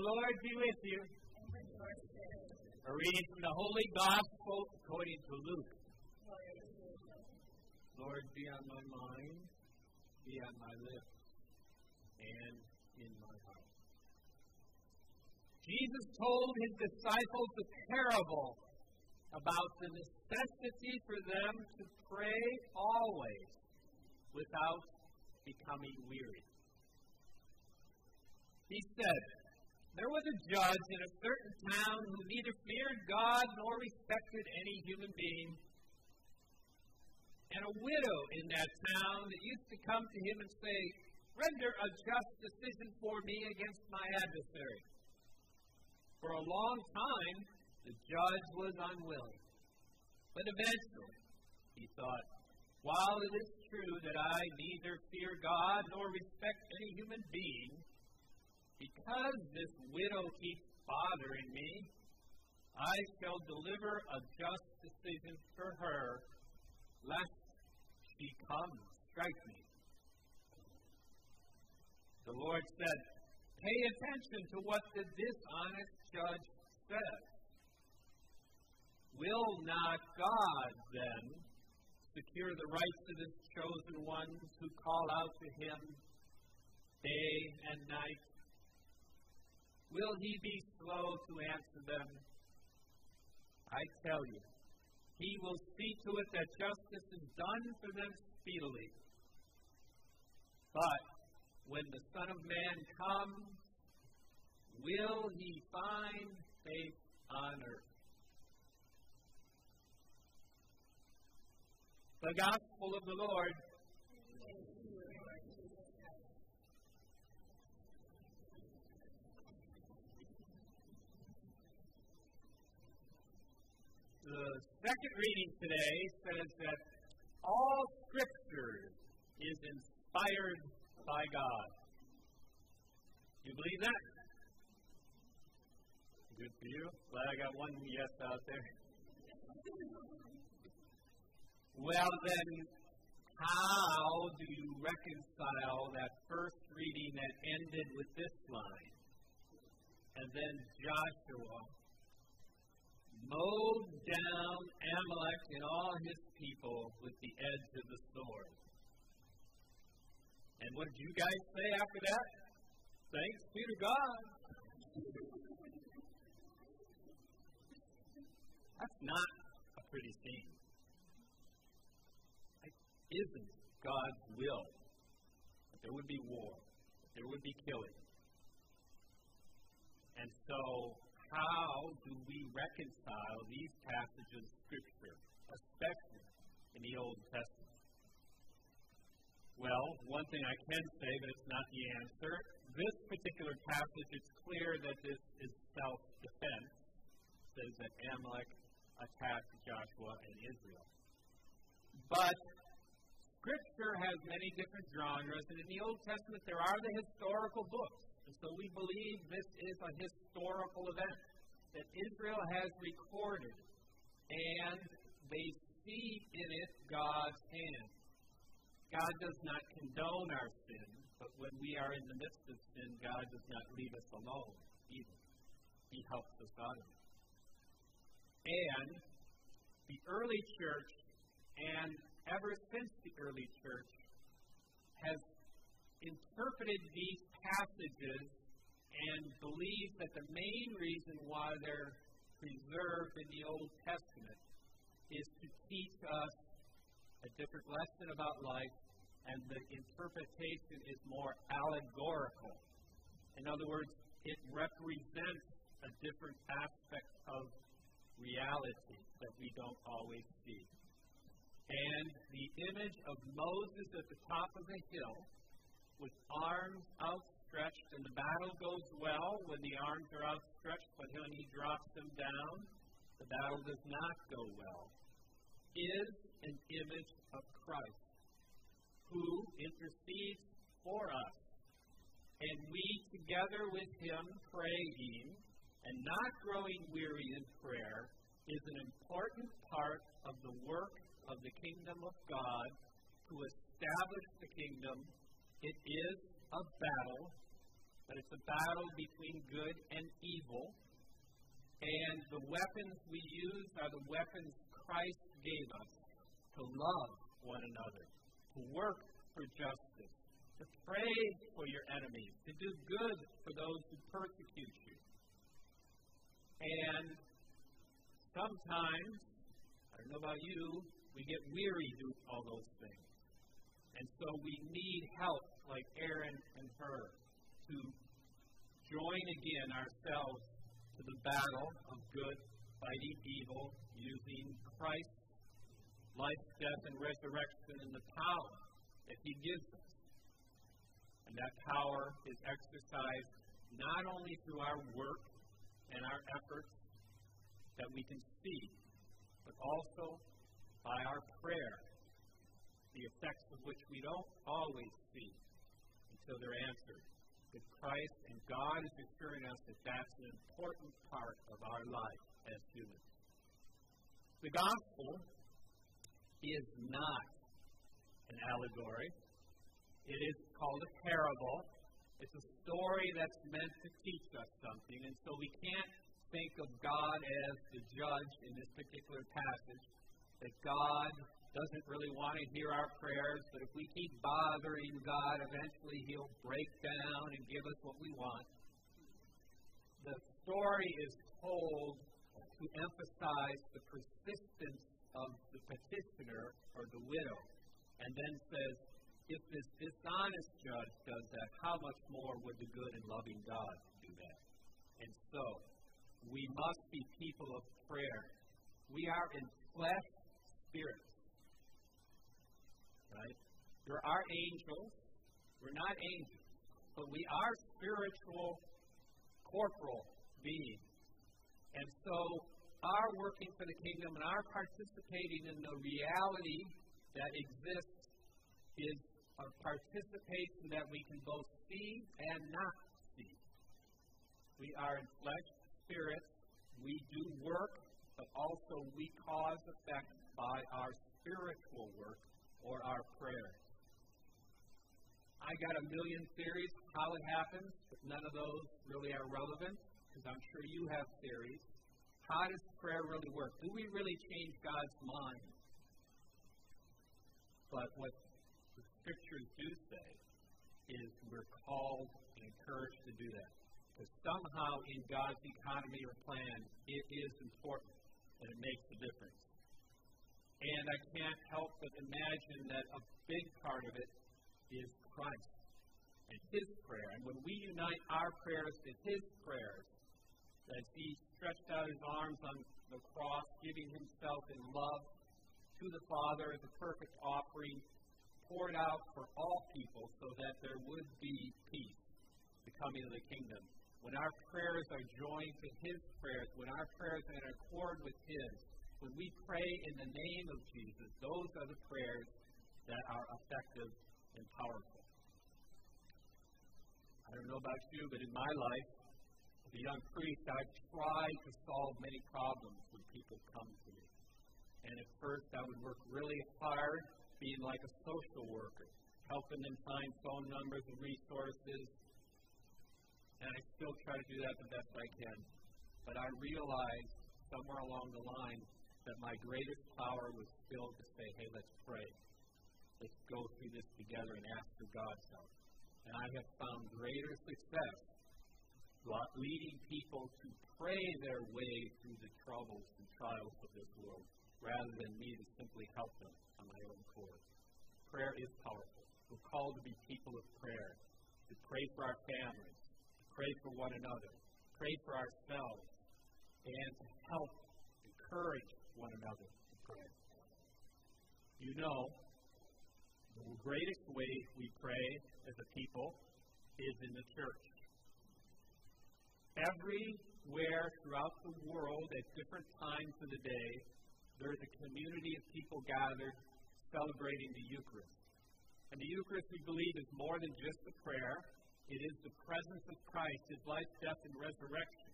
Lord be with you. A reading from the Holy Gospel according to Luke. Lord, be on my mind, be on my lips, and in my heart. Jesus told his disciples a parable about the necessity for them to pray always without becoming weary. He said, There was a judge in a certain town who neither feared God nor respected any human being. And a widow in that town that used to come to him and say, Render a just decision for me against my adversary. For a long time, the judge was unwilling. But eventually, he thought, while it is true that I neither fear God nor respect any human being, because this widow keeps bothering me, I shall deliver a just decision for her, lest she come strike me. The Lord said, Pay attention to what the dishonest judge says. Will not God then secure the rights of his chosen ones who call out to him day and night? Will he be slow to answer them? I tell you, he will see to it that justice is done for them speedily. But when the Son of Man comes, will he find faith on earth? The Gospel of the Lord. The second reading today says that all Scripture is inspired by God. You believe that? Good for you. Glad I got one yes out there. Well, then, how do you reconcile that first reading that ended with this line? And then Joshua mowed down Amalek and all his people with the edge of the sword. And what did you guys say after that? Thanks be to God. That's not a pretty scene isn't God's will that there would be war, that there would be killing. And so, how do we reconcile these passages of Scripture, especially in the Old Testament? Well, one thing I can say, but it's not the answer. This particular passage, it's clear that this is self defense. It says that Amalek attacked Joshua and Israel. But Scripture has many different genres, and in the Old Testament there are the historical books. And so we believe this is a historical event that Israel has recorded, and they see in it God's hand. God does not condone our sin, but when we are in the midst of sin, God does not leave us alone either. He helps us out of it. And the early church and ever since the early church, has interpreted these passages and believed that the main reason why they're preserved in the Old Testament is to teach us a different lesson about life, and the interpretation is more allegorical. In other words, it represents a different aspect of reality that we don't always see and the image of Moses at the top of the hill with arms outstretched, and the battle goes well when the arms are outstretched, but when he drops them down, the battle does not go well, is an image of Christ who intercedes for us. And we together with him praying and not growing weary in prayer is an important part of the work of the kingdom of God to establish the kingdom. It is a battle, But it's a battle between good and evil. And the weapons we use are the weapons Christ gave us to love one another, to work for justice, to pray for your enemies, to do good for those who persecute you. And sometimes, I don't know about you, we get weary doing all those things. And so we need help like Aaron and Hur to join again ourselves to the battle of good fighting evil using Christ's life, death, and resurrection and the power that He gives us. And that power is exercised not only through our work and our efforts that we can see, but also by our prayer, the effects of which we don't always see until they're answered. But Christ and God is assuring us that that's an important part of our life as humans. The gospel is not an allegory. It is called a parable. It's a story that's meant to teach us something, and so we can't think of God as the judge in this particular passage, that God doesn't really want to hear our prayers, but if we keep bothering God, eventually He'll break down and give us what we want. The story is told to emphasize the persistence of the petitioner or the widow, and then says, if this dishonest judge does that, how much more would the good and loving God do that? And so, we must be people of prayer. We are in flesh spirits. Right? There are our angels. We're not angels. But we are spiritual, corporal beings. And so our working for the kingdom and our participating in the reality that exists is a participation that we can both see and not see. We are in flesh, spirit. We do work, but also we cause effect by our spiritual work or our prayers. I got a million theories how it happens, but none of those really are relevant because I'm sure you have theories. How does prayer really work? Do we really change God's mind? But what the scriptures do say is we're called and encouraged to do that. Because somehow in God's economy or plan, it is important and it makes a difference. And I can't help but imagine that a big part of it is Christ and His prayer. And when we unite our prayers to His prayers, as He stretched out His arms on the cross, giving Himself in love to the Father as a perfect offering, poured out for all people so that there would be peace, the coming of the kingdom. When our prayers are joined to His prayers, when our prayers are in accord with His, when we pray in the name of Jesus, those are the prayers that are effective and powerful. I don't know about you, but in my life, as a young priest, I've tried to solve many problems when people come to me. And at first, I would work really hard, being like a social worker, helping them find phone numbers and resources. And I still try to do that the best I can. But I realized somewhere along the line that my greatest power was still to say, hey, let's pray. Let's go through this together and ask for God's help. And I have found greater success leading people to pray their way through the troubles and trials of this world rather than me to simply help them on my own accord. Prayer is powerful. We're called to be people of prayer, to pray for our families, to pray for one another, pray for ourselves, and to help encourage one another in prayer. You know, the greatest way we pray as a people is in the church. Everywhere throughout the world, at different times of the day, there is a community of people gathered celebrating the Eucharist. And the Eucharist, we believe, is more than just a prayer. It is the presence of Christ, His life, death, and resurrection.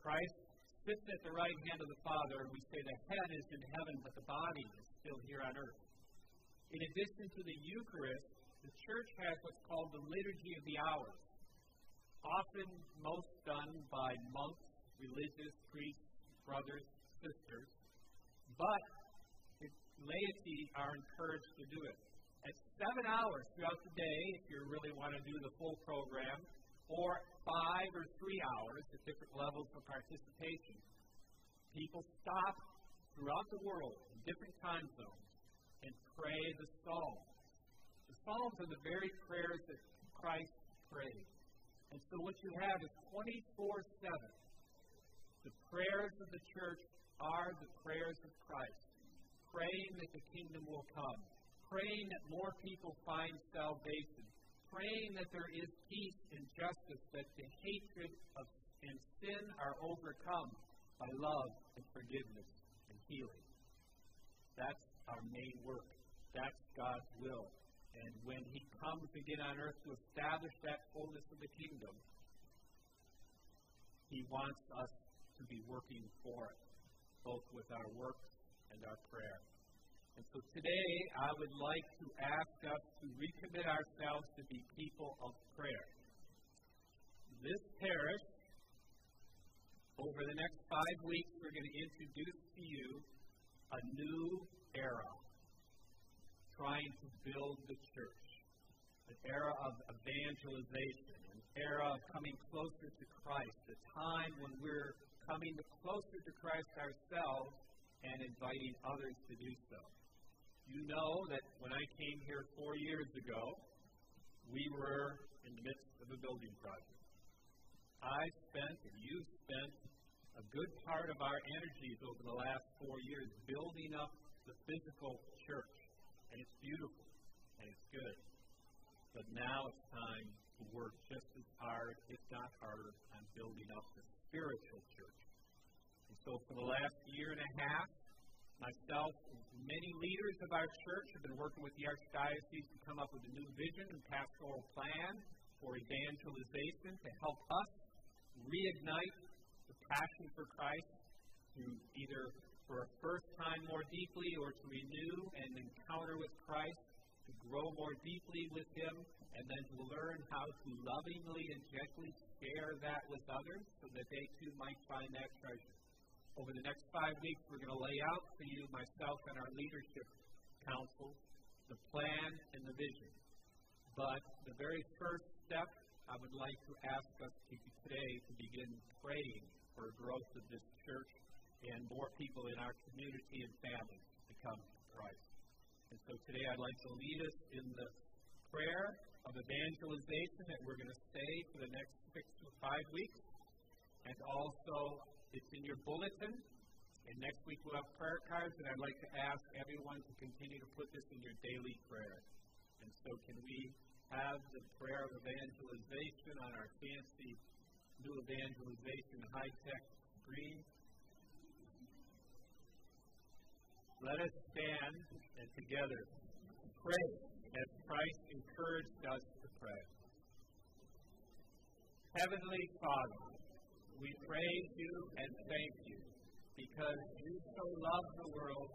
Christ sits at the right hand of the Father, and we say the head is in heaven, but the body is still here on earth. In addition to the Eucharist, the church has what's called the Liturgy of the Hours. often most done by monks, religious, priests, brothers, sisters, but laity are encouraged to do it. At seven hours throughout the day, if you really want to do the full program, or five or three hours at different levels of participation, people stop throughout the world in different time zones and pray the Psalms. The Psalms are the very prayers that Christ prayed. And so what you have is 24 7. The prayers of the church are the prayers of Christ, praying that the kingdom will come, praying that more people find salvation, praying that there is peace and justice, that the hatred of and sin are overcome by love and forgiveness and healing. That's our main work. That's God's will. And when He comes again on earth to establish that fullness of the kingdom, He wants us to be working for it, both with our works and our prayer. And so today, I would like to ask us to recommit ourselves to be people of prayer. This parish, over the next five weeks, we're going to introduce to you a new era trying to build the church, an era of evangelization, an era of coming closer to Christ, a time when we're coming closer to Christ ourselves and inviting others to do so. You know that when I came here four years ago, we were in the midst of a building project. I spent, and you spent, a good part of our energies over the last four years building up the physical church and it's beautiful, and it's good. But now it's time to work just as hard, if not harder, on building up the spiritual church. And so for the last year and a half, myself and many leaders of our church have been working with the Archdiocese to come up with a new vision and pastoral plan for evangelization to help us reignite the passion for Christ through either for a first time more deeply or to renew and encounter with Christ, to grow more deeply with Him, and then to learn how to lovingly and gently share that with others so that they too might find that treasure. Over the next five weeks, we're going to lay out for you, myself, and our leadership council, the plan and the vision. But the very first step, I would like to ask us to, today to begin praying for growth of this church and more people in our community and families to come to Christ. And so today I'd like to lead us in the prayer of evangelization that we're going to say for the next six to five weeks. And also, it's in your bulletin. And next week we'll have prayer cards, and I'd like to ask everyone to continue to put this in your daily prayer. And so, can we have the prayer of evangelization on our fancy new evangelization high tech screen? Let us stand and together pray as Christ encouraged us to pray. Heavenly Father, we praise you and thank you because you so loved the world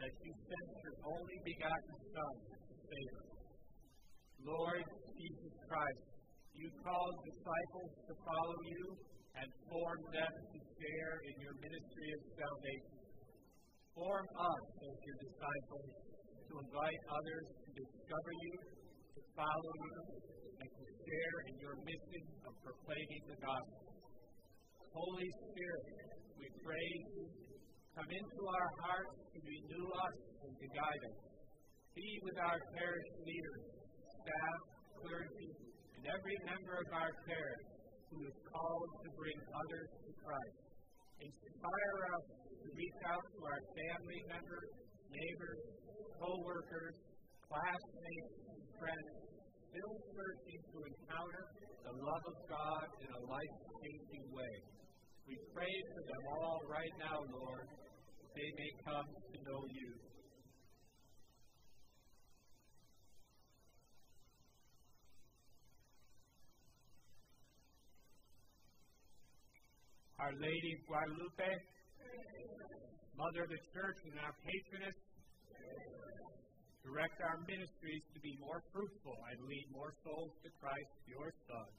that you sent your only begotten Son to save us. Lord Jesus Christ, you called disciples to follow you and formed them to share in your ministry of salvation. Form us as your disciples to invite others to discover you, to follow you, and to share in your mission of proclaiming the gospel. Holy Spirit, we pray. Come into our hearts to renew us and to guide us. Be with our parish leaders, staff, clergy, and every member of our parish who is called to bring others to Christ. Inspire us to reach out to our family members, neighbors, co-workers, classmates, and friends, still searching to encounter the love of God in a life-changing way. We pray for them all right now, Lord, that they may come to know you. Our Lady Guadalupe, Mother of the Church and our patroness, direct our ministries to be more fruitful and lead more souls to Christ, your Son.